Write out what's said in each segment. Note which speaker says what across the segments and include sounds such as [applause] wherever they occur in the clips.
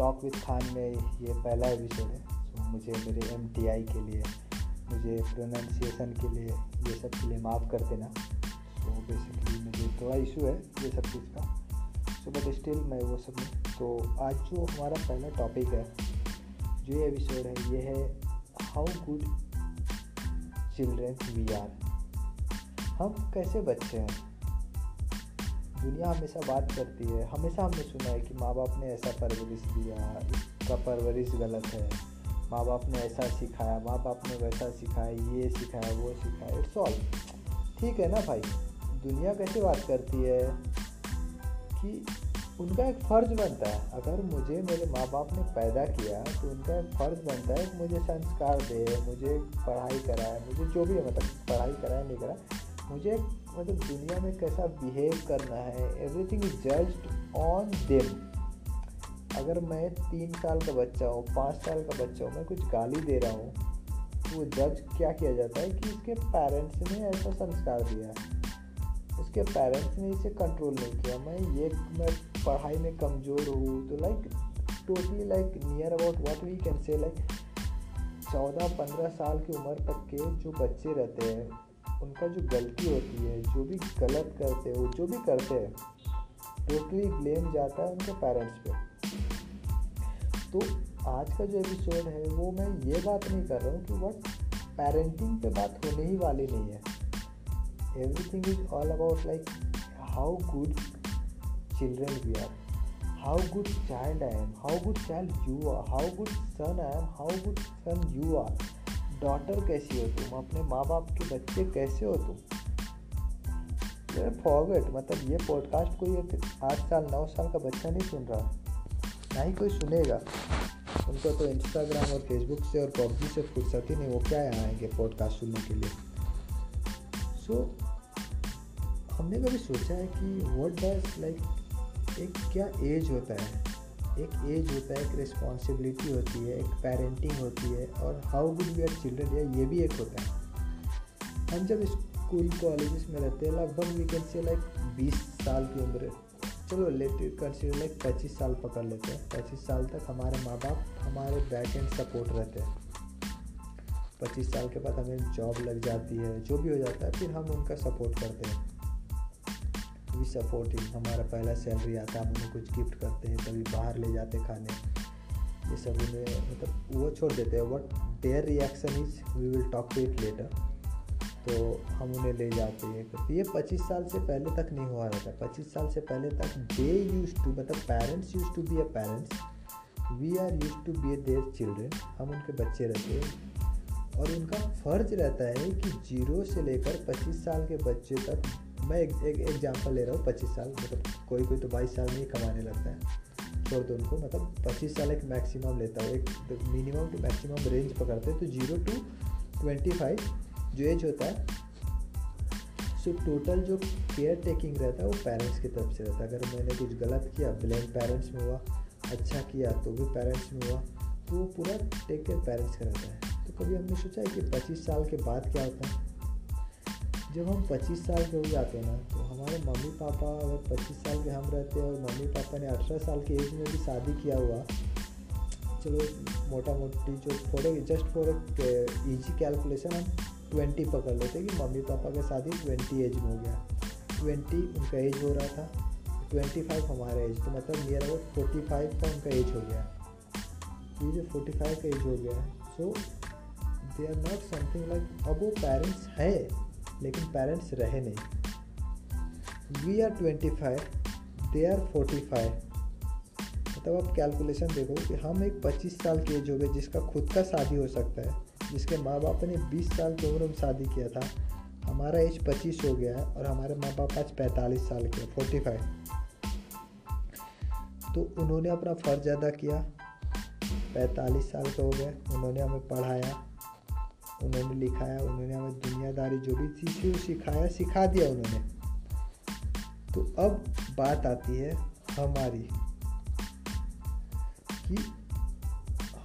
Speaker 1: Talk with Khan में ये पहला एपिसोड है। तो मुझे मेरे एम के लिए, मुझे प्रोनाउंसिएशन के लिए ये सब के लिए माफ़ कर देना। तो बेसिकली मुझे थोड़ा इशू है ये सब चीज़ का। सो बट स्टिल मैं वो सब तो आज जो हमारा पहला टॉपिक है, जो ये एपिसोड है, ये है how good children we are हम कैसे बच्चे हैं? दुनिया हमेशा बात करती है। हमेशा हमने सुना है कि माँ बाप ने ऐसा परवरिश दिया, इसका परवरिश गलत है। माँ बाप ने ऐसा सिखाया माँ बाप ने वैसा सिखाया, ये सिखाया, वो सिखाया इट्स ऑल ठीक है ना भाई? दुनिया कैसे बात करती है कि उनका एक फ़र्ज़ बनता है। अगर मुझे, मेरे माँ बाप ने पैदा किया तो उनका एक फ़र्ज़ बनता है मुझे संस्कार दे, मुझे पढ़ाई कराए, मुझे जो भी है मतलब पढ़ाई कराए, नहीं कराए, मुझे मतलब दुनिया में कैसा बिहेव करना है everything is judged on them अगर मैं तीन साल का बच्चा हूँ, पाँच साल का बच्चा हूँ, मैं कुछ गाली दे रहा हूँ तो वो जज क्या किया जाता है कि इसके पेरेंट्स ने ऐसा संस्कार दिया। उसके पेरेंट्स ने इसे कंट्रोल नहीं किया। मैं ये, मैं पढ़ाई में कमज़ोर हूँ तो like totally like near about what we can say like चौदह, पंद्रह साल की उम्र तक के जो बच्चे रहते हैं उनका जो गलती होती है, जो भी गलत करते हो जो भी करते हैं टोटली ब्लेम जाता है उनके पेरेंट्स पे। तो आज का जो एपिसोड है, वो मैं ये बात नहीं कर रहा हूँ कि वट पेरेंटिंग पे बात होने ही वाली नहीं है। Everything is all about like how good children we are how good child I am how good child you are how good son I am how good son you are daughter कैसी हो तुम? अपने माँ बाप के बच्चे कैसे हो तुम? फॉरवर्ड मतलब ये पॉडकास्ट कोई आठ साल नौ साल का बच्चा नहीं सुन रहा। ना ही कोई सुनेगा। उनको तो इंस्टाग्राम और फेसबुक से और पबजी से फुर्सत ही नहीं वो क्या यहाँ आएँगे पॉडकास्ट सुनने के लिए? सो so, हमने कभी सोचा है कि व्हाट डज लाइक एक क्या एज होता है? एक एज होता है, एक रिस्पॉन्सिबिलिटी होती है, एक पेरेंटिंग होती है और how good we are children या ये भी एक होता है। हम जब स्कूल कॉलेज में रहते हैं, लगभग वी कैन से लाइक बीस साल की उम्र। चलो लेते कंसिडर लाइक पच्चीस साल पकड़ लेते हैं। पच्चीस साल तक हमारे माँ बाप हमारे बैक एंड सपोर्ट रहते हैं। पच्चीस साल के बाद हमें जॉब लग जाती है, जो भी हो जाता है, फिर हम उनका सपोर्ट करते हैं। वी सपोर्टिंग हमारा पहला सैलरी आता है, हम उन्हें कुछ गिफ्ट करते हैं, कभी बाहर ले जाते खाने। ये सब उन्हें मतलब वो छोड़ देते हैं। What their reaction is we will talk to it later तो हम उन्हें ले जाते हैं। तो ये पच्चीस साल से पहले तक नहीं हुआ रहता। पच्चीस साल से पहले तक दे यूज़ टू मतलब parents use to be a parents we are use to be a their children हम उनके बच्चे रहते हैं। और उनका फ़र्ज़ रहता है कि ज़ीरो से लेकर पच्चीस साल के बच्चे तक मैं एक एक एग्ज़ाम्पल ले रहा हूँ, पच्चीस साल मतलब कोई कोई तो बाईस साल में ही कमाने लगता है। छोड़ दो उनको मतलब पच्चीस साल एक मैक्सिमम लेता है, एक मिनिमम टू मैक्सिमम रेंज पकड़ते हैं तो ज़ीरो टू ट्वेंटी फाइव जो एज होता है सो टोटल जो केयर टेकिंग रहता है, वो पेरेंट्स की तरफ़ से रहता है। अगर मैंने कुछ गलत किया ब्लेम पेरेंट्स में हुआ अच्छा किया तो भी पेरेंट्स में हुआ तो वो पूरा टेक केयर पेरेंट्स का रहता है। तो कभी हमने सोचा है कि पच्चीस साल के बाद क्या होता है? जब हम 25 साल के हो जाते हैं ना तो हमारे मम्मी पापा अगर 25 साल के हम रहते हैं और मम्मी पापा ने अठारह साल की एज में भी शादी किया हुआ, चलो मोटा मोटी जो for just for easy calculation हम ट्वेंटी पकड़ लेते हैं कि मम्मी पापा का शादी ट्वेंटी एज में हो गया। ट्वेंटी उनका एज हो रहा था ट्वेंटी फाइव हमारा एज तो मतलब नियर अबाउट फोर्टी फाइव का उनका एज हो गया। ये जो फोर्टी फाइव का एज हो गया है so they are not something like अब वो पेरेंट्स है। लेकिन पेरेंट्स रहे नहीं। We are twenty five they are forty five मतलब आप कैलकुलेशन देखो कि हम एक पच्चीस साल के एज हो गए जिसका खुद का शादी हो सकता है, जिसके माँ बाप ने बीस साल की उम्र में शादी किया था। हमारा एज पच्चीस हो गया है और हमारे माँ बाप आज पैंतालीस साल के फोर्टी फाइव तो उन्होंने अपना फ़र्ज़ अदा किया। पैंतालीस साल के हो गए उन्होंने हमें पढ़ाया। उन्होंने लिखाया, उन्होंने हमें दुनियादारी जो भी वो सिखाया, सिखा दिया उन्होंने। तो अब बात आती है हमारी कि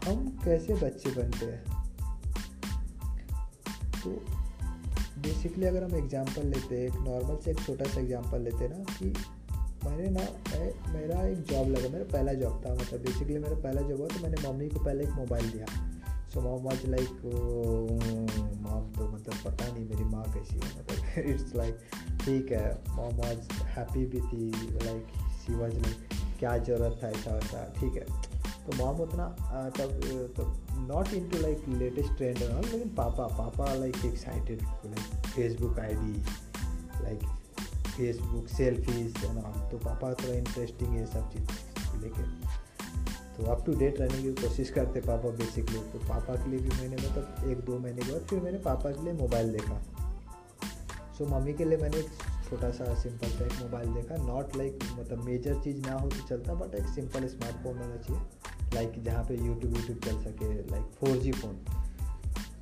Speaker 1: हम कैसे बच्चे बनते हैं। तो बेसिकली अगर हम एग्जांपल लेते हैं, एक नॉर्मल से एक छोटा सा एग्जांपल लेते हैं ना कि मैंने ना, मैं, मेरा एक जॉब लगा, मेरा पहला जॉब था मतलब बेसिकली मेरा पहला जॉब हुआ तो मैंने मम्मी को पहले एक मोबाइल दिया। So mom was like mom तो मतलब पता नहीं मेरी माँ कैसी है मतलब [laughs] इट्स लाइक ठीक है, मॉम वाज हैप्पी भी थी लाइक सी वाज लाइक क्या ज़रूरत था ऐसा वैसा, ठीक है। तो मॉम उतना तब तब not into like latest trend लेकिन papa papa like excited like Facebook I D like Facebook selfies है ना तो पापा थोड़ा इंटरेस्टिंग है सब चीज़ लेके। तो अप टू डेट रहने की कोशिश करते पापा बेसिकली तो पापा के लिए भी मैंने मतलब एक दो महीने के बाद फिर मैंने पापा के लिए मोबाइल देखा। सो मम्मी के लिए मैंने एक छोटा सा सिंपल सा एक मोबाइल देखा नॉट लाइक मतलब मेजर चीज़ ना हो तो चलता बट एक सिंपल स्मार्टफ़ोन होना चाहिए। लाइक जहाँ पे यूट्यूब यूट्यूब चल सके लाइक फोर जी फ़ोन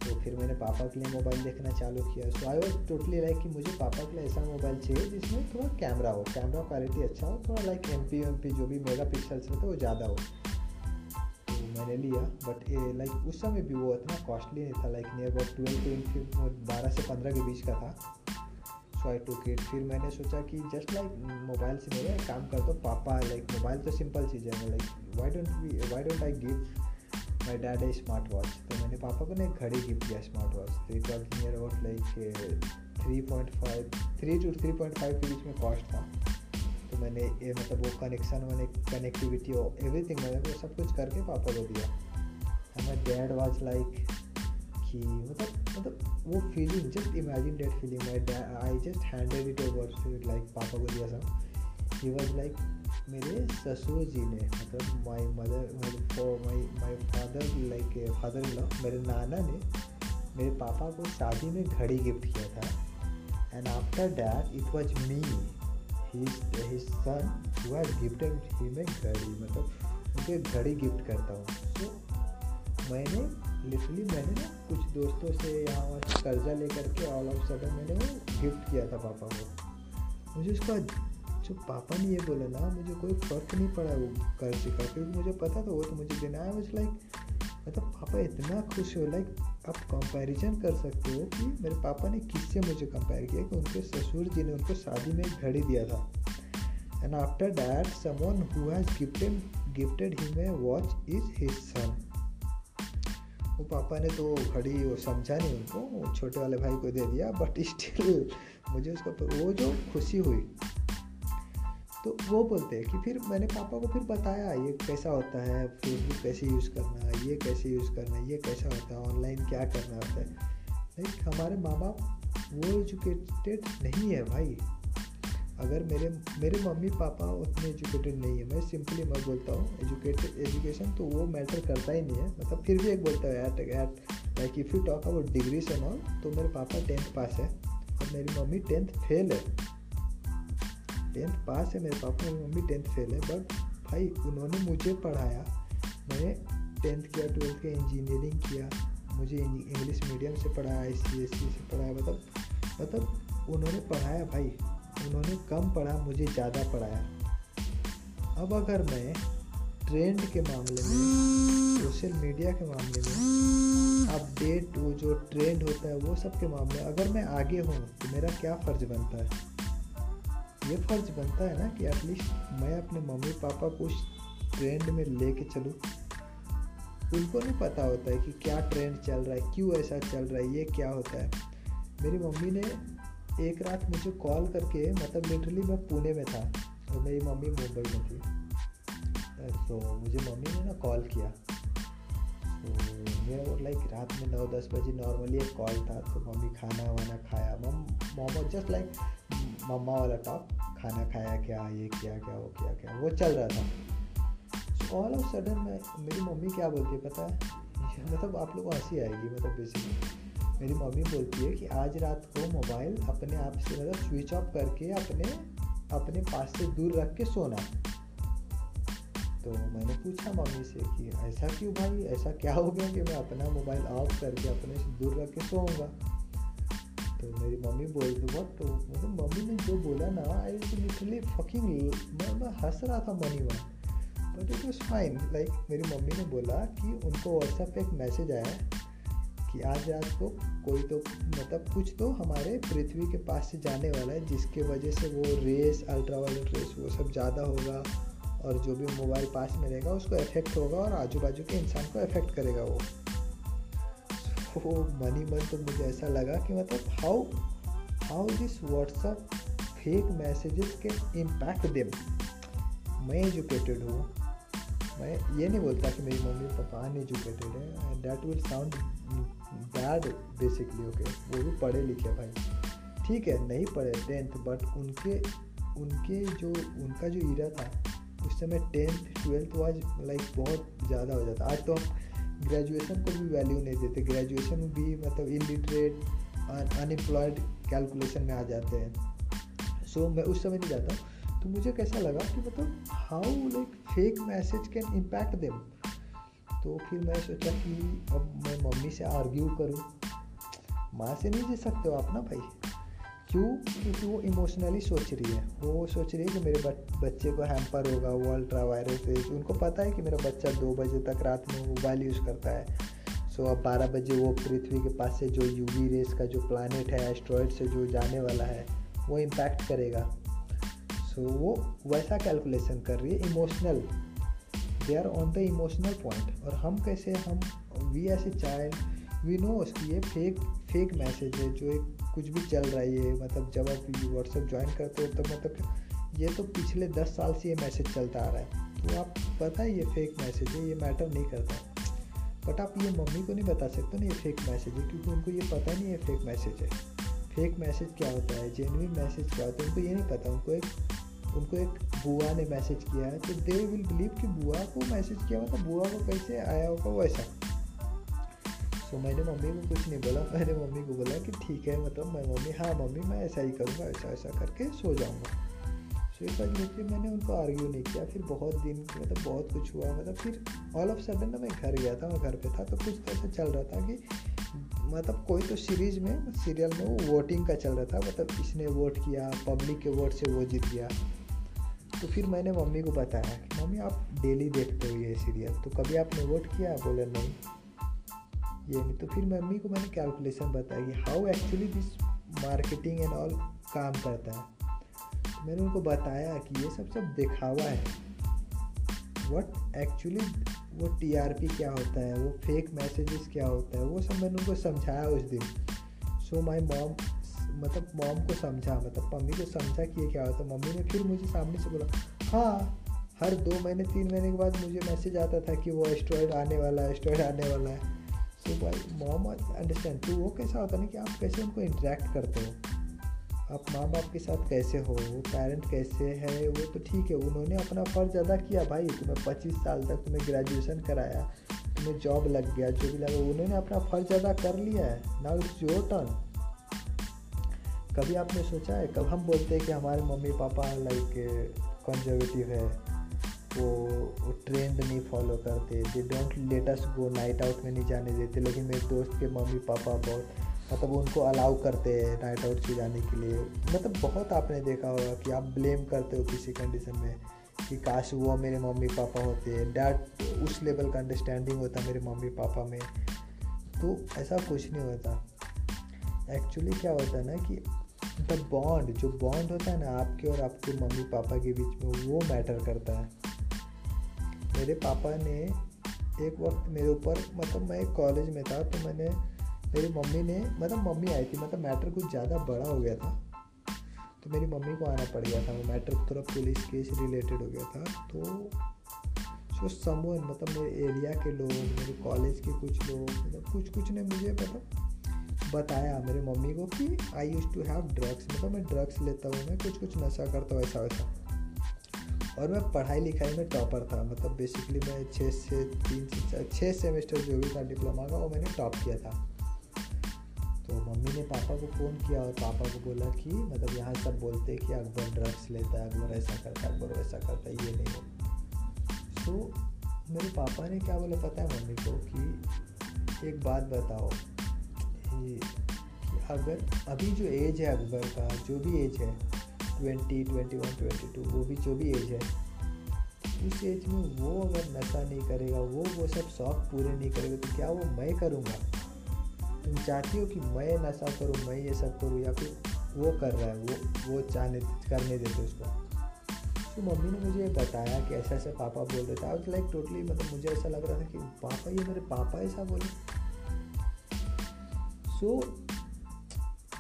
Speaker 1: तो फिर मैंने पापा के लिए मोबाइल देखना चालू किया। So I was totally like कि मुझे पापा के लिए ऐसा मोबाइल चाहिए जिसमें थोड़ा कैमरा हो। कैमरा क्वालिटी अच्छा हो, थोड़ा like M P M P जो भी मेगा पिक्सल्स रहते वो ज़्यादा हो। मैंने लिया बट लाइक उस समय भी वो इतना कॉस्टली नहीं था like near about twelve to बारह से पंद्रह के बीच का था। सो आई टू किट फिर मैंने सोचा कि जस्ट लाइक मोबाइल से मेरे काम कर दो, पापा लाइक मोबाइल तो सिंपल चीज़ है like why don't we why don't I give my dad है स्मार्ट वॉच तो मैंने पापा को ना एक घड़ी गिफ्ट किया स्मार्ट वॉच तो it was near about like three point five three to three point five के बीच में कॉस्ट था। तो मैंने ये मतलब वो कनेक्शन मैंने कनेक्टिविटी और एवरीथिंग मैंने वो सब कुछ करके पापा को दिया। And my dad was like कि मतलब मतलब वो feeling just imagine that feeling my I just handed it over like papa को दिया था ही वॉज़ लाइक मेरे ससुर जी ने मतलब my mother my my father like father in law मेरे नाना ने मेरे पापा को शादी में घड़ी गिफ्ट किया था। And after that it was me his son who has gifted him a घड़ी मतलब उनके घड़ी गिफ्ट करता हूँ। तो मैंने लिटरली मैंने ना कुछ दोस्तों से यहाँ वहाँ कर्जा लेकर के ऑल ऑफ़ सडन मैंने वो गिफ्ट किया था पापा को। मुझे उसका, जो पापा ने ये बोला ना, मुझे कोई फ़र्क नहीं पड़ा वो कर्ज का, क्योंकि मुझे पता था वो तो मुझे देना है। मुझे लाइक मतलब पापा इतना खुश हो लाइक आप कंपैरिजन कर सकते हो कि मेरे पापा ने किससे मुझे कंपेयर किया कि उनके ससुर जी ने उनको शादी में घड़ी दिया था। And after that someone who has gifted gifted him a watch is his son वो पापा ने तो घड़ी वो समझा नहीं उनको, वो छोटे वाले भाई को दे दिया बट स्टिल मुझे उसको, वो जो खुशी हुई तो वो बोलते हैं कि फिर मैंने पापा को फिर बताया, ये कैसा होता है फेसबुक कैसे यूज़ करना है ये कैसे यूज़ करना है ये कैसा होता है ऑनलाइन क्या करना होता है। लाइक हमारे माँ बाप वो एजुकेटेड नहीं है भाई। अगर मेरे मेरे मम्मी पापा उतने एजुकेटेड नहीं है, मैं सिंपली मैं बोलता हूँ एजुकेटेड एजुकेशन तो वो मैटर करता ही नहीं है। मतलब फिर भी एक बोलता है at at like if you talk about degrees and all तो मेरे पापा टेंथ पास है, और मेरी मम्मी टेंथ फेल है। टेंथ पास है, मेरे पापा मेरी मम्मी टेंथ फेल है बट भाई उन्होंने मुझे पढ़ाया। मैंने टेंथ किया ट्वेल्थ किया इंजीनियरिंग किया, मुझे इंग्लिश मीडियम से पढ़ाया आई सी से पढ़ाया मतलब मतलब उन्होंने पढ़ाया भाई, उन्होंने कम पढ़ा, मुझे ज़्यादा पढ़ाया। अब अगर मैं ट्रेंड के मामले में सोशल मीडिया के मामले में अपडेट वो जो ट्रेंड होता है, वो सब के मामले अगर मैं आगे हूँ तो मेरा क्या फ़र्ज़ बनता है? ये फ़र्ज़ बनता है ना कि एटलीस्ट मैं अपने मम्मी पापा को उस ट्रेंड में लेके चलूँ। उनको नहीं पता होता है कि क्या ट्रेंड चल रहा है, क्यों ऐसा चल रहा है, ये क्या होता है। मेरी मम्मी ने एक रात मुझे कॉल करके मतलब लिटरली मैं पुणे में था, और मेरी मम्मी मुंबई में थी। तो मुझे मम्मी ने ना कॉल किया। तो मेरा वो लाइक रात में नौ, दस बजे नॉर्मली एक कॉल था तो मम्मी खाना वाना खाया। मम मोहम्मद जस्ट लाइक मम्मा वाला टॉप खाना खाया क्या, ये किया क्या, वो किया क्या, वो चल रहा था। ऑल ऑफ़ सडन मैं, मेरी मम्मी क्या बोलती है पता है? [laughs] मतलब आप लोग को हँसी आएगी मतलब बेसिकली मेरी मम्मी बोलती है कि आज रात को मोबाइल अपने आप से मतलब स्विच ऑफ़ करके अपने अपने पास से दूर रख के सोना। तो मैंने पूछा मम्मी से कि ऐसा क्यों भाई? ऐसा क्या हो गया कि मैं अपना मोबाइल ऑफ़ करके अपने से दूर रख के सोऊँगा? तो मेरी मम्मी बोल दो वट तो मतलब मम्मी ने जो बोला ना आई लिटरली फकिंग मैं मैं हंस रहा था मनी में। But it was fine like मेरी मम्मी ने बोला कि उनको व्हाट्सएप पे एक मैसेज आया कि आज रात को कोई तो मतलब कुछ तो हमारे पृथ्वी के पास से जाने वाला है, जिसके वजह से वो रेस अल्ट्रावायलेट रेस वो सब ज़्यादा होगा। और जो भी मोबाइल पास में रहेगा, उसको इफ़ेक्ट होगा और आजू बाजू के इंसान को इफ़ेक्ट करेगा वो। वो मनी मन तो मुझे ऐसा लगा कि मतलब how how this WhatsApp fake messages के इम्पैक्ट देम मैं एजुकेटेड हूँ। मैं ये नहीं बोलता कि मेरी मम्मी पापा अनएजुकेटेड है। And that will sound bad basically okay वो भी पढ़े लिखे भाई। ठीक है, नहीं पढ़े टेंथ बट उनके उनके जो, उनका जो ईरा था उस समय टेंथ ट्वेल्थ वाज लाइक बहुत ज़्यादा हो जाता। आज तो हम ग्रेजुएशन को भी वैल्यू नहीं देते। ग्रेजुएशन भी मतलब इलिटरेट अनएम्प्लॉयड कैलकुलेशन में आ जाते हैं। सो so, मैं उस समय नहीं जाता। तो मुझे कैसा लगा कि मतलब how like fake message can impact them तो फिर मैं सोचा कि अब मैं मम्मी से आर्ग्यू करूँ। माँ से नहीं जी सकते हो आप ना भाई? क्यों? क्योंकि वो इमोशनली सोच रही है। वो सोच रही है कि मेरे बच्चे को हैम्पर होगा वो अल्ट्रा वायरस है। उनको पता है कि मेरा बच्चा दो बजे तक रात में मोबाइल यूज़ करता है। सो अब बारह बजे वो पृथ्वी के पास से जो यूवी रेस का जो प्लानट है एस्ट्रॉयड से जो जाने वाला है वो इम्पैक्ट करेगा। सो so, वो वैसा कैलकुलेशन कर रही है emotional they are on the emotional point और हम कैसे हम we as a child we know ये फेक फेक मैसेज है, जो एक कुछ भी चल रहा है मतलब जब आप व्हाट्सएप ज्वाइन करते हो तो मतलब ये तो पिछले दस साल से ये मैसेज चलता आ रहा है। तो आप पता है ये फेक मैसेज है, ये मैटर नहीं करता। बट आप ये मम्मी को नहीं बता सकते ना ये फेक मैसेज है, क्योंकि उनको ये पता नहीं है फेक मैसेज है। फेक मैसेज क्या होता है जेनविन मैसेज क्या होता है, उनको ये नहीं पता, उनको एक उनको एक बुआ ने मैसेज किया है। तो दे विल बिलीव कि बुआ को मैसेज किया मतलब बुआ को कैसे आया होगा वैसा तो मैंने मम्मी को कुछ नहीं बोला। मैंने मम्मी को बोला कि ठीक है मतलब मैं मम्मी हाँ मम्मी, मैं ऐसा ही करूँगा, ऐसा ऐसा करके सो जाऊँगा। सो इस वजह से मैंने उनको आर्ग्यू नहीं किया। फिर बहुत दिन मतलब बहुत कुछ हुआ मतलब फिर ऑल ऑफ़ सडन ना मैं घर गया था, मैं घर पे था तो कुछ तो ऐसा चल रहा था कि मतलब कोई तो सीरीज़ में सीरियल में वो वोटिंग का चल रहा था मतलब इसने वोट किया पब्लिक के वोट से वो जीत गया। तो फिर मैंने मम्मी को बताया कि, मम्मी, आप डेली देखते हो ये सीरियल तो कभी आपने वोट किया? बोले, नहीं। ये नहीं। तो फिर मम्मी को मैंने कैलकुलेशन बताया कि how actually this marketing and all काम करता है। तो मैंने उनको बताया कि ये सब सब दिखावा है। वट एक्चुअली वो टीआरपी क्या होता है, वो फेक मैसेजेस क्या होता है, वो सब मैंने उनको समझाया उस दिन। सो माई मॉम मतलब मॉम को समझा मतलब मम्मी को समझा कि ये क्या होता है। मम्मी ने फिर मुझे सामने से बोला हाँ हर दो महीने, तीन महीने के बाद मुझे मैसेज आता था कि वो एस्ट्रॉयड आने वाला है एस्ट्रॉयड आने वाला है। सो भाई, मॉम अंडरस्टैंड तो वो कैसा होता है ना कि आप कैसे उनको इंटरेक्ट करते हो? आप माँ बाप के साथ कैसे हो? वो पेरेंट कैसे है? वो तो ठीक है, उन्होंने अपना फ़र्ज़ अदा किया भाई। तुम्हें पच्चीस साल तक तुम्हें ग्रेजुएशन कराया, तुम्हें जॉब लग गया, जो भी लगा, उन्होंने अपना फ़र्ज़ अदा कर लिया है। नाउ इट्स योर टर्न कभी आपने सोचा है? कब हम बोलते हैं कि हमारे मम्मी पापा लाइक कंजर्वेटिव है? वो ट्रेंड नहीं फॉलो करते। They don't let us go night out में नहीं जाने देते। लेकिन मेरे दोस्त के मम्मी, पापा बहुत मतलब उनको अलाउ करते हैं नाइट आउट से जाने के लिए। मतलब बहुत आपने देखा होगा कि आप ब्लेम करते हो किसी कंडीशन में कि काश वो मेरे मम्मी, पापा होते। हैं डैट उस लेवल का अंडरस्टैंडिंग होता मेरे मम्मी, पापा में। तो ऐसा कुछ नहीं होता। एक्चुअली क्या होता है ना कि द बॉन्ड जो बॉन्ड होता है ना आपके और आपके मम्मी, पापा के बीच में, वो मैटर करता है। मेरे पापा ने एक वक्त मेरे ऊपर मतलब मैं कॉलेज में था तो मैंने, मेरी मम्मी ने मतलब मम्मी आई थी मतलब मैटर कुछ ज़्यादा बड़ा हो गया था तो मेरी मम्मी को आना पड़ गया था, वो मैटर थोड़ा पुलिस केस रिलेटेड हो गया था तो सो समवन मतलब मेरे एरिया के लोग, मेरे कॉलेज के कुछ लोग मतलब कुछ कुछ ने मुझे मतलब बताया मेरे मम्मी को कि I use to have drugs मतलब मैं ड्रग्स लेता हूँ, मैं कुछ कुछ नशा करता हूँ ऐसा वैसा और मैं पढ़ाई लिखाई में टॉपर था। मतलब बेसिकली मैं छः से तीन से छः सेमेस्टर जो भी था डिप्लोमा का, वो मैंने टॉप किया था। तो मम्मी ने पापा को फ़ोन किया और पापा को बोला कि मतलब यहाँ सब बोलते हैं कि अकबर ड्रग्स लेता है, अकबर ऐसा करता है, अकबर वैसा करता है, ये नहीं हो। तो मेरे पापा ने क्या बोला पता है मम्मी को? कि एक बात बताओ कि अगर अभी जो एज है अकबर का, जो भी एज है twenty twenty one twenty two वो भी जो भी एज है उस एज में वो अगर नशा नहीं करेगा वो वो सब शौक पूरे नहीं करेगा तो क्या वो मैं करूँगा? तुम चाहती हो कि मैं नशा करूँ मैं ये सब करूँ या फिर वो कर रहा है वो वो चाहने करने देते उसको? तो मम्मी ने मुझे बताया कि ऐसा ऐसा पापा बोल रहे थे। आई लाइक टोटली मतलब मुझे ऐसा लग रहा था कि पापा ये मेरे पापा ऐसा बोले। सो so,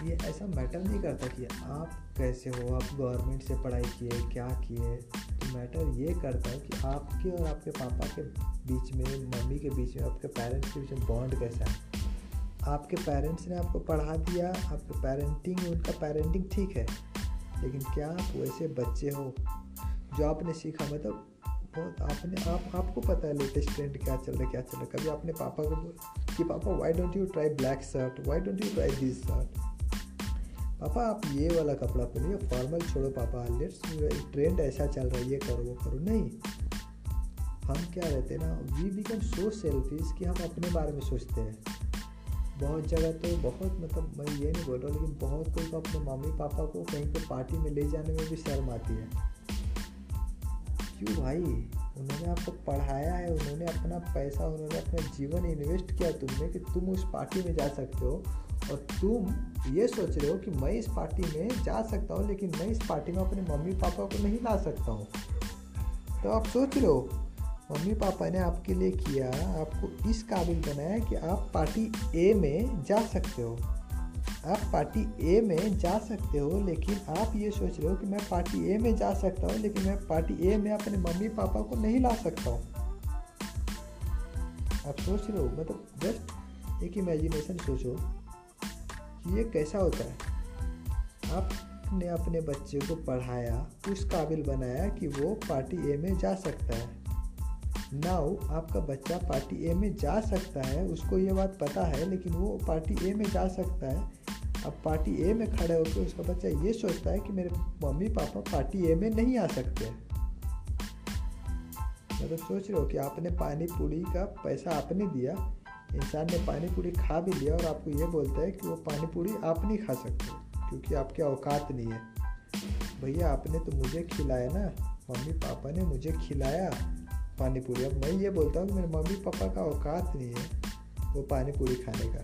Speaker 1: ये ऐसा मैटर नहीं करता कि आप कैसे हो, आप गवर्नमेंट से पढ़ाई किए, क्या किए? तो मैटर ये करता है कि आपके और आपके पापा के बीच में, मम्मी के बीच में, आपके पेरेंट्स के बीच में बॉन्ड कैसा है? आपके पेरेंट्स ने आपको पढ़ा दिया, आपके पेरेंटिंग उनका पेरेंटिंग ठीक है। लेकिन क्या आप वैसे बच्चे हो? जो आपने सीखा मतलब बहुत आपने, आप, आपको पता है लेटेस्ट ट्रेंड क्या चल रहा है, क्या चल रहा है। कभी आपने पापा को बोला कि, papa why don't you try black shirt why don't you try this shirt papa, आप ये वाला कपड़ा पहनिए फॉर्मल छोड़ो पापा लेट्स ट्रेंड ऐसा चल रहा है, ये करो, वो करो। नहीं, हम क्या रहते हैं ना वी बिकम सो सेल्फिश कि हम अपने बारे में सोचते हैं। बहुत जगह तो बहुत मतलब मैं ये नहीं बोल रहा लेकिन बहुत कोई को अपने मम्मी पापा को कहीं पे पार्टी में ले जाने में भी शर्म आती है। क्यों भाई? उन्होंने आपको पढ़ाया है, उन्होंने अपना पैसा, उन्होंने अपना जीवन इन्वेस्ट किया तुमने कि तुम उस पार्टी में जा सकते हो। और तुम ये सोच रहे हो कि मैं इस पार्टी में जा सकता हूँ, लेकिन मैं इस पार्टी में अपने मम्मी पापा को नहीं ला सकता हूँ। तो आप सोच रहे हो, मम्मी पापा ने आपके लिए किया, आपको इस काबिल बनाया कि आप पार्टी ए में जा सकते हो। आप पार्टी ए में जा सकते हो, लेकिन आप ये सोच रहे हो कि मैं पार्टी ए में जा सकता हूँ, लेकिन मैं पार्टी ए में अपने मम्मी पापा को नहीं ला सकता हूँ। आप सोच रहे हो मतलब जस्ट एक इमेजिनेशन सोचो। ये कैसा होता है? आपने अपने बच्चे को पढ़ाया, उस काबिल बनाया कि वो पार्टी ए में जा सकता है। नाउ, आपका बच्चा पार्टी ए में जा सकता है, उसको ये बात पता है, लेकिन वो पार्टी ए में जा सकता है। अब पार्टी ए में खड़े होकर उसका बच्चा ये सोचता है कि मेरे मम्मी पापा पार्टी ए में नहीं आ सकते। मतलब सोच रहे हो कि आपने पानी पूरी का पैसा आपने दिया इंसान ने पानी पूरी खा भी लिया और आपको ये बोलता है कि वो पानी पूरी आप नहीं खा सकते, क्योंकि आपके औकात नहीं है। भैया, आपने तो मुझे खिलाया ना। मम्मी पापा ने मुझे खिलाया पानी पूरी अब मैं ये बोलता हूँ, मेरे मम्मी पापा का औकात नहीं है वो पानी पूरी खाने का।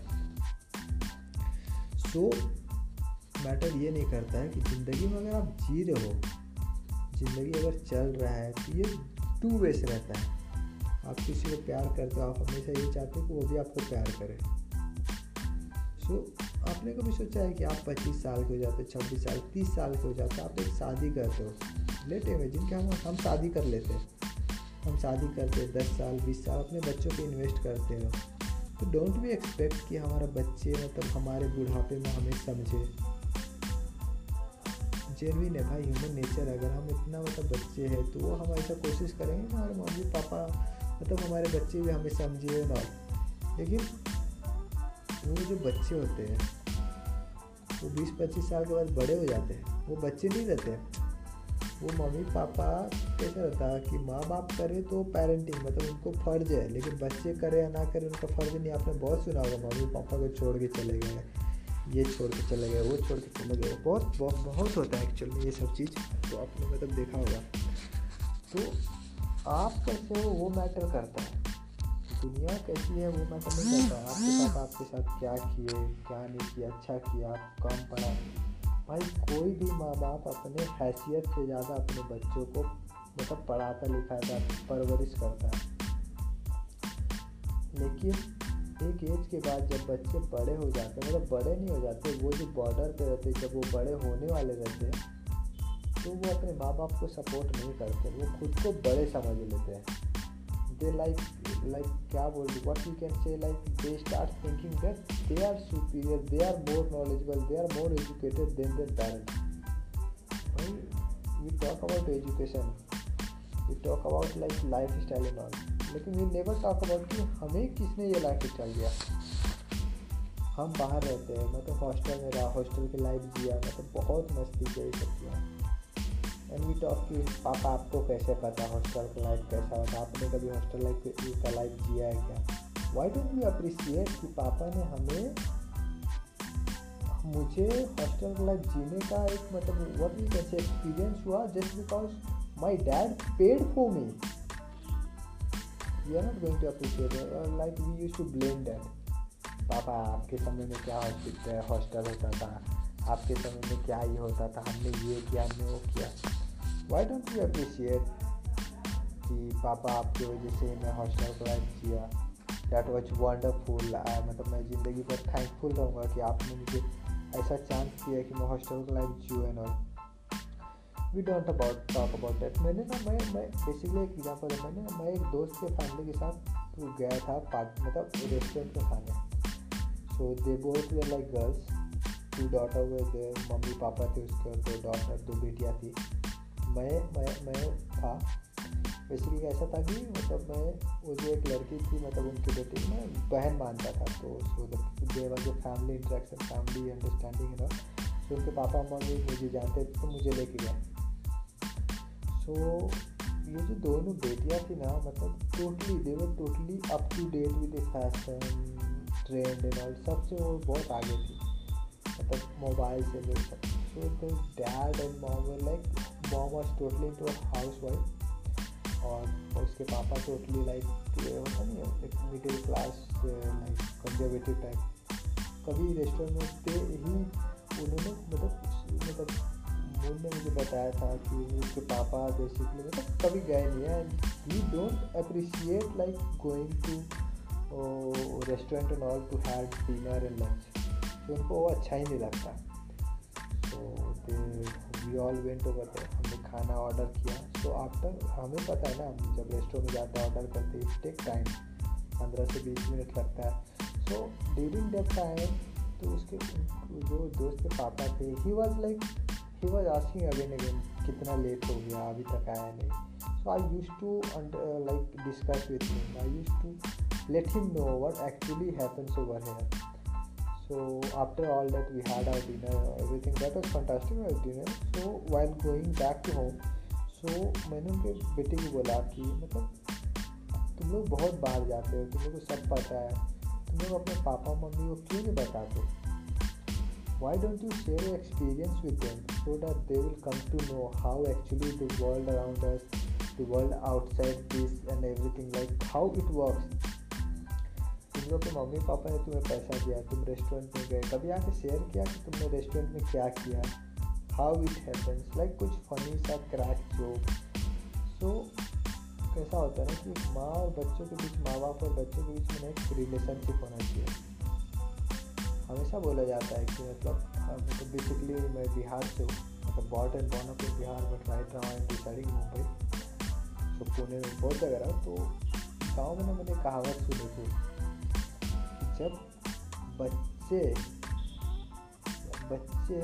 Speaker 1: सो मैटर ये नहीं करता है कि ज़िंदगी में अगर आप जी रहे हो, ज़िंदगी अगर चल रहा है तो ये टू वे से रहता है। आप किसी को प्यार करते हो आप हमेशा ये चाहते हो कि वो भी आपको प्यार करे। सो so, आपने कभी सोचा है कि आप 25 साल के हो जाते छब्बीस साल 30 साल के हो जाते आप एक शादी करते हो? लेट इमेजिन कि हम हम शादी कर लेते हैं। हम शादी करते हैं दस साल बीस साल अपने बच्चों पे इन्वेस्ट करते हो। तो डोंट बी एक्सपेक्ट कि हमारा बच्चे मतलब हमारे बुढ़ापे में हमें समझे। जेनविन है भाई ह्यूमन नेचर अगर हम इतना मतलब बच्चे हैं तो वो हम ऐसा कोशिश करेंगे कि हमारे मम्मी पापा मतलब हमारे बच्चे भी हमें समझे ना। लेकिन वो जो बच्चे होते हैं, वो बीस पच्चीस साल के बाद बड़े हो जाते हैं। वो बच्चे नहीं रहते। वो मम्मी, पापा कैसा रहता है कि माँ बाप करे तो पेरेंटिंग मतलब उनको फ़र्ज़ है। लेकिन बच्चे करे या ना करे, उनका फ़र्ज़ नहीं। आपने बहुत सुना होगा, मम्मी, पापा को छोड़ के चले गए, ये छोड़ के चले गए, वो छोड़ के चले गए। बहुत बहुत बहुत होता है एक्चुअल में ये सब चीज़। तो आपने मतलब देखा होगा। तो आप कैसे हो वो मैटर करता है। दुनिया कैसी है वो मैटर नहीं करता। [laughs] आपके साथ आपके साथ क्या किए क्या नहीं किया अच्छा किया आप कम पढ़ा भाई कोई भी माँ बाप अपने हैसियत से ज़्यादा अपने बच्चों को मतलब पढ़ाता लिखाता परवरिश करता है। लेकिन एक एज के बाद जब बच्चे बड़े हो जाते हैं मतलब बड़े नहीं हो जाते वो जो बॉर्डर पे रहते जब वो बड़े होने वाले रहते हैं तो वो अपने माँ बाप को सपोर्ट नहीं करते, वो खुद को बड़े समझ लेते हैं। दे लाइक लाइक क्या बोल रही what you can say like they start thinking that they are superior they are more knowledgeable they are more educated than their parents भाई we talk about education you talk about like lifestyle in all लेकिन we never talk about कि हमें किसने ये life style दिया? हम बाहर रहते हैं, मैं तो हॉस्टल में रहा हॉस्टल की लाइफ दिया मैं तो बहुत मस्ती कर सकती हूँ एंड वी टॉक कि पापा आपको कैसे पता हॉस्टल का लाइफ कैसा होता आपने कभी हॉस्टल लाइफ का लाइफ जिया है क्या? वाई डोंट यू अप्रिसिएट कि पापा ने हमें, मुझे हॉस्टल का लाइफ जीने का एक मतलब what we can say experience हुआ just because my dad paid for me we are not going to appreciate like we use to blame dad papa आपके समय में क्या हॉस्टल होता था। आपके समय में क्या ये होता था? हमने ये किया, हमने वो किया। वाई डोंट यू अप्रिशिएट कि पापा आपकी वजह से मैं हॉस्टल को लाइफ जिया दैट वॉज़ वंडरफुल मतलब मैं ज़िंदगी पर थैंकफुल रहूँगा कि आपने मुझे ऐसा चांस दिया कि मैं हॉस्टल को life Jio and all we don't about talk about that मैंने ना, मैं मैं बेसिकली एक एग्ज़ाम्पल है। मैंने मैं एक दोस्त के फैमिली के साथ गया था पार्ट मतलब रेस्टोरेंट में खाने। So they both were like girls two daughter were they mummy papa थे उसके और दो डॉटर दो बेटियाँ थी। मैं मैं मैं था। बेसिकली ऐसा था कि मतलब मैं, वो जो एक लड़की थी मतलब उनकी बेटी, मैं बहन मानता था। तो so they was a family interaction family understanding ना सो उनके पापा मम्मी मुझे जानते थे तो मुझे लेके गए। सो ये जो दोनों बेटियाँ थी ना मतलब totally they were totally up to date with fashion trend and all सबसे वो बहुत आगे थी। मतलब मोबाइल से लेकर। So dad and mom like mom was totally to housewife और उसके पापा टोटली लाइक होता नहीं एक middle class like conservative type कभी रेस्टोरेंट में उठते ही उन्होंने मतलब मतलब मूल ने मुझे बताया था कि उसके पापा बेसिकली मतलब कभी गए नहीं है and we don't appreciate like going to restaurant and all to have dinner and lunch तो उनको वो अच्छा ही नहीं लगता। तो we all went over there हमने खाना ऑर्डर किया। तो आफ्टर हमें पता है ना, हम जब रेस्टोरेंट में जाते हैं ऑर्डर करते हैं टेक टाइम पंद्रह से बीस मिनट लगता है। सो ड्यूरिंग दैट टाइम तो उसके, जो दोस्त के पापा थे he was like he was asking again again कितना लेट हो गया, अभी तक आया नहीं। So I use to like discuss with him I use to let him know what actually happens over here so after all that we had our dinner everything that was fantastic our dinner so while going back to home so मैंने उनके बेटे को बोला कि मतलब तुम लोग बहुत बाहर जाते हो तुम लोग को सब पता है तुम लोग अपने पापा मम्मी को क्यों नहीं बताते why don't you share your experience with them so that they will come to know how actually the world around us the world outside this and everything like how it works लोग के mummy papa ने तुम्हें पैसा दिया, तुम restaurant में गए, कभी आके शेयर किया कि तुमने रेस्टोरेंट में क्या किया? हाउ इट हैपन्स लाइक कुछ फनी सा क्रैक जोक सो कैसा होता है ना कि माँ और बच्चों के बीच माँ बाप और बच्चों के बीच में एक रिलेशनशिप होना चाहिए। हमेशा बोला जाता है कि मतलब मतलब बेसिकली मैं बिहार से हूँ मतलब brought and born up Bihar but right I am deciding Mumbai तो पुणे में बहुत जगह रहा तो गाँव में ना मैंने कहावत सुनी थी। जब बच्चे बच्चे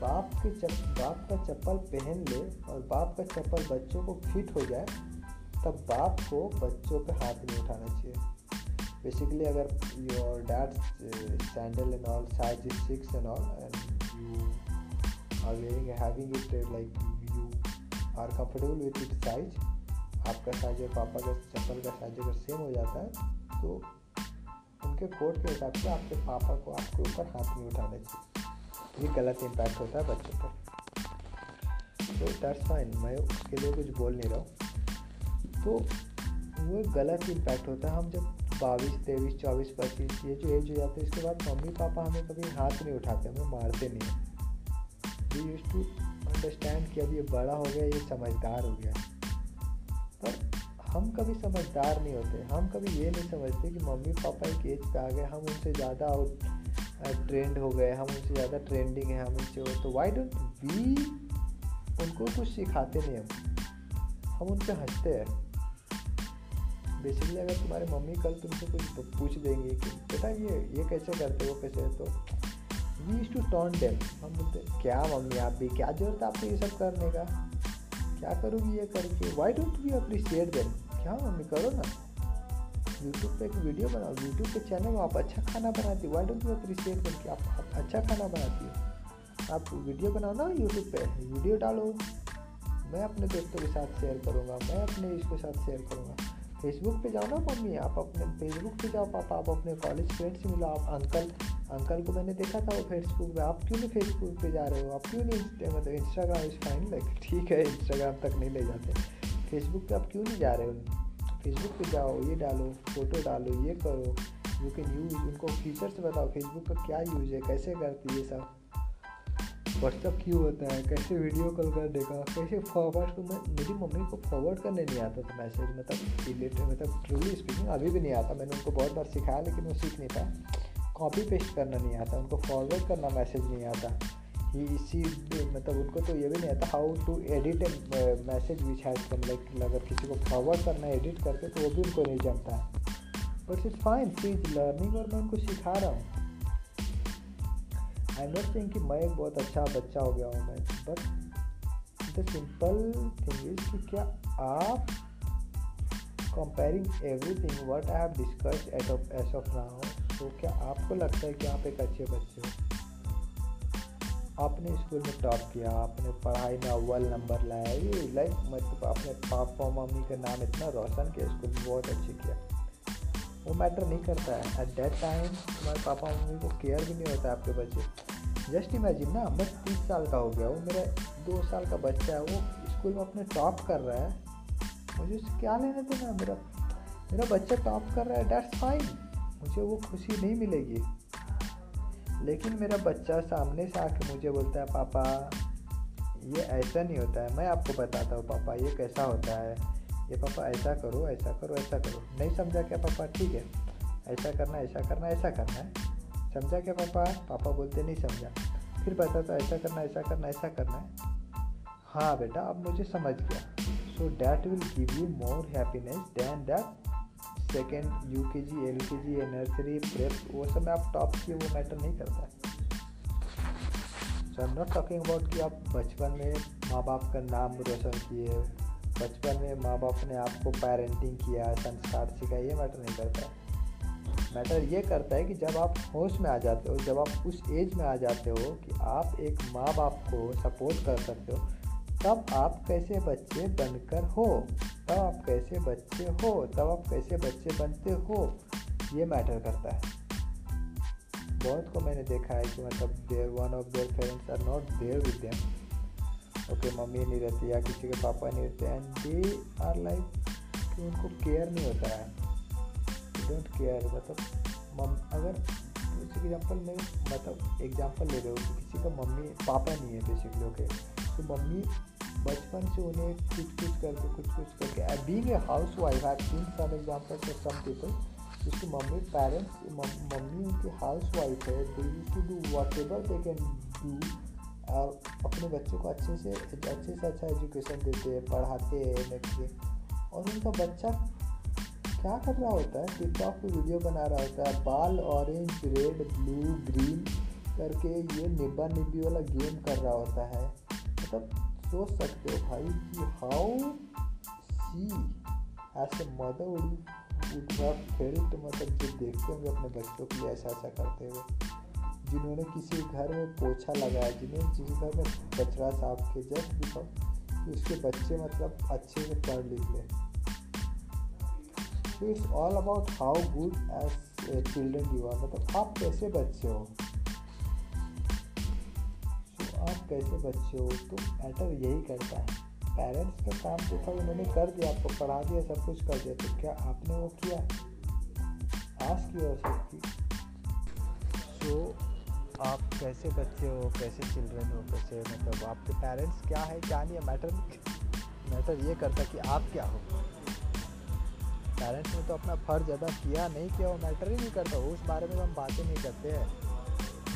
Speaker 1: बाप के चप, बाप का चप्पल पहन ले और बाप का चप्पल बच्चों को फिट हो जाए, तब बाप को बच्चों पे हाथ नहीं उठाना चाहिए। बेसिकली अगर your dad sandal and all size is six and all and you are living having it like you are comfortable with it size आपका साइज़ और पापा का, चप्पल का साइज़ अगर सेम हो जाता है तो उनके कोड के हिसाब से आपके पापा को आपके ऊपर हाथ नहीं उठाना चाहिए। ये गलत इम्पैक्ट होता है बच्चों पर। तो दैट्स फाइन मैं उसके लिए कुछ बोल नहीं रहा हूँ। तो वो गलत इम्पैक्ट होता है। हम जब बाईस, तेईस, चौबीस, पच्चीस, ये जो एज हो जाती है, इसके बाद मम्मी, पापा हमें कभी हाथ नहीं उठाते, हमें मारते नहीं वी यूज़ टू अंडरस्टैंड कि अब ये बड़ा हो गया, ये समझदार हो गया। हम कभी समझदार नहीं होते, हम कभी ये नहीं समझते कि मम्मी पापा एक एज पे आ गए, हम उनसे ज़्यादा आउट ट्रेंड हो गए, हम उनसे ज़्यादा ट्रेंडिंग है, हम उनसे तो वाई डोंट वी उनको कुछ सिखाते नहीं हम? हम उन पर हँसते हैं। बेसिकली अगर तुम्हारे मम्मी कल तुमसे कुछ पूछ देंगे कि, बेटा ये ये कैसे करते हो, कैसे तो we use to turn them हम बोलते, क्या मम्मी, आप भी, क्या ज़रूरत है आपको ये सब करने का? क्या करूँगी ये करके? Why don't we appreciate them क्या मम्मी करो ना? यूट्यूब पे एक वीडियो बनाओ। यूट्यूब पे चैनल आप अच्छा खाना बनाती हो। Why don't you appreciate them कि आप, आप अच्छा खाना बनाती हो? आप वीडियो बनाओ ना यूट्यूब पे। वीडियो डालो। मैं अपने दोस्तों के साथ शेयर करूँगा। मैं अपने इसके साथ शेयर करूँगा। फेसबुक पे जाओ ना मम्मी। आप अपने फेसबुक पे जाओ। पापा आप अपने कॉलेज फ्रेंड से मिलो। आप अंकल अंकल को मैंने देखा था वो फेसबुक पे। आप क्यों नहीं फेसबुक पे जा रहे हो? आप क्यों नहीं मतलब इंस्टाग्राम इज़ फाइन लाइक ठीक है इंस्टाग्राम तक नहीं ले जाते। फेसबुक पे आप क्यों नहीं जा रहे हो? फेसबुक पे जाओ, ये डालो फ़ोटो डालो, ये करो। यू कैन यूज़ उनको फीचर्स बताओ फेसबुक का क्या यूज़ है, कैसे करती है सब? व्हाट्सअप क्यों होता है? कैसे वीडियो कॉल कर का कैसे फॉरवर्ड को मैं, मेरी मम्मी को फॉरवर्ड करने नहीं आता था मैसेज मतलब रिलेटेड मतलब ट्रूली स्पीकिंग अभी भी नहीं आता। मैंने उनको बहुत बार सिखाया, लेकिन वो सीख नहीं पाया। कॉपी पेस्ट करना नहीं आता, उनको फॉरवर्ड करना मैसेज नहीं आता। इसी मतलब उनको तो ये भी नहीं आता how to edit a message which has like अगर किसी को फॉरवर्ड करना है एडिट करके तो वो भी उनको नहीं जानता है। But it's fine she is learning और मैं उनको सिखा रहा हूँ। आई नॉट थिंक कि मैं एक बहुत अच्छा बच्चा हो गया हूँ, मैं but the simple thing is कि क्या आप comparing everything what I have discuss at of as of now तो क्या आपको लगता है कि आप एक अच्छे बच्चे हो? आपने स्कूल में टॉप किया, आपने पढ़ाई में अव्वल नंबर लाया, ये लाइक मतलब आपने पापा मम्मी का नाम इतना रोशन किया, स्कूल में बहुत अच्छे किया। वो मैटर नहीं करता है। एट दैट टाइम तुम्हारे पापा मम्मी को केयर भी नहीं होता आपके बच्चे। जस्ट इमेजिन ना, मैं तीस साल का हो गया हूँ, मेरा दो साल का बच्चा है, वो स्कूल में अपने टॉप कर रहा है। मुझे उससे क्या लेने देना मेरा मेरा बच्चा टॉप कर रहा है डैट्स फाइन मुझे वो खुशी नहीं मिलेगी। लेकिन मेरा बच्चा सामने से आके मुझे बोलता है, पापा, ये ऐसा नहीं होता है। मैं आपको बताता हूँ, पापा, ये कैसा होता है। ये पापा, ऐसा करो ऐसा करो ऐसा करो। नहीं समझा क्या पापा? ठीक है। ऐसा करना ऐसा करना ऐसा करना है। समझा क्या पापा? पापा बोलते नहीं समझा। फिर बताता, ऐसा करना ऐसा करना ऐसा करना है। हाँ बेटा, अब मुझे समझ गया। So that will give you more happiness than that second you के जी एल के जी नर्सरी प्रेप वो सब में आप टॉप किए, वो मैटर नहीं करता। है so I am not talking about कि आप बचपन में माँ बाप का नाम रोशन किए, बचपन में माँ बाप ने आपको पेरेंटिंग किया, संस्कार सिखाया ये मैटर नहीं करता। है मैटर ये करता है कि जब आप होश में आ जाते हो, जब आप उस एज में आ जाते हो कि आप एक माँ बाप को सपोर्ट कर सकते हो तब आप कैसे बच्चे बनकर हो? तब आप कैसे बच्चे हो? तब आप कैसे बच्चे बनते हो? ये मैटर करता है। बहुत को मैंने देखा है कि मतलब their one of their parents are not there with them okay mummy नहीं रहती या किसी के पापा नहीं रहते एंड दे आर लाइक कि उनको केयर नहीं होता है। डोंट केयर मतलब मम, अगर एग्ज़ाम्पल में मतलब एग्ज़ाम्पल ले रहे हो कि किसी का मम्मी, पापा नहीं है बेसिकली ओके तो मम्मी बचपन से उन्हें कुछ कुछ करके कुछ कुछ करके। Being a housewife I seen some example for some people जिसकी मम्मी पेरेंट्स मम्मी उनकी हाउस वाइफ है they use to do whatever they can do और अपने बच्चों को अच्छे से अच्छे से अच्छा एजुकेशन देते हैं, पढ़ाते हैं नेक्स्ट और उनका बच्चा क्या कर रहा होता है? टिकटॉक पे वीडियो बना रहा होता है, बाल ऑरेंज रेड ब्लू ग्रीन करके ये निब्बा निब्बी वाला गेम कर रहा होता है। मतलब सोच सकते हो भाई कि how she as a mother would have felt मतलब जो देखते होंगे अपने बच्चों के लिए ऐसा ऐसा करते हुए, जिन्होंने किसी घर में पोछा लगाया, जिन्होंने जिस घर में कचरा साफ़ किया जस्ट बिकॉज़ उसके बच्चे मतलब अच्छे से पढ़ लिख ले। So it's all about how good as children you are मतलब आप कैसे बच्चे हो। आप कैसे बच्चे हो? तो मैटर यही करता है। पेरेंट्स का काम जो था उन्होंने कर दिया, आपको पढ़ा दिया, सब कुछ कर दिया तो क्या आपने वो किया? आज की और सबकी सो आप कैसे बच्चे हो? कैसे चिल्ड्रन हो? कैसे मतलब आपके पेरेंट्स क्या है? क्या नहीं है? मैटर मैटर ये करता कि आप क्या हो? पेरेंट्स ने तो अपना फ़र्ज़ अदा किया नहीं, किया वो मैटर ही नहीं करता? उस बारे में तो हम बातें नहीं करते हैं।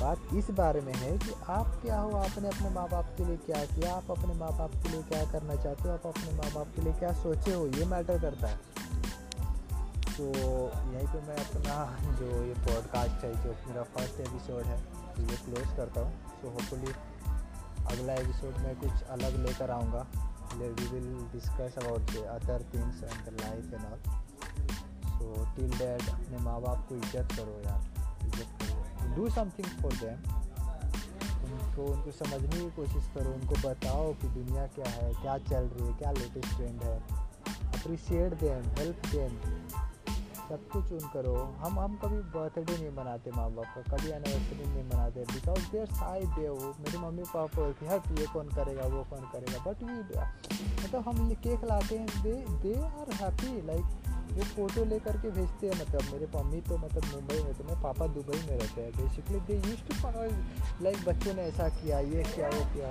Speaker 1: बात इस बारे में है कि आप क्या हो, आपने अपने माँ बाप के लिए क्या किया, आप अपने माँ बाप के लिए क्या करना चाहते हो, आप अपने माँ बाप के लिए क्या सोचे हो, ये मैटर करता है। तो यहीं पे मैं अपना [laughs] जो ये पॉडकास्ट है, जो मेरा फ़र्स्ट एपिसोड है तो ये क्लोज करता हूँ। सो होपफुली अगला एपिसोड में कुछ अलग लेकर आऊँगा। We will discuss about the other things and the life and all so till that अपने माँ बाप को इज़्ज़त करो यार। डू समथिंग फॉर देम उनको उनको समझने की कोशिश करो, उनको बताओ कि दुनिया क्या है, क्या चल रही है, क्या लेटेस्ट ट्रेंड है। अप्रिशिएट देम हेल्प देम सब कुछ उन करो। हम हम कभी बर्थडे नहीं मनाते माँ बाप का, कभी एनिवर्सरी नहीं मनाते बिकॉज़ देर साइड दे वो। मेरी मम्मी पापा बोलती है ये कौन करेगा, वो कौन करेगा? बट वी मतलब हम केक लाते हैं they they are happy like वो फ़ोटो ले करके भेजते हैं मतलब मेरे मम्मी तो मतलब मुंबई में तो मेरे पापा दुबई में रहते हैं basically they use to like बच्चों ने ऐसा किया, ये किया, वो किया।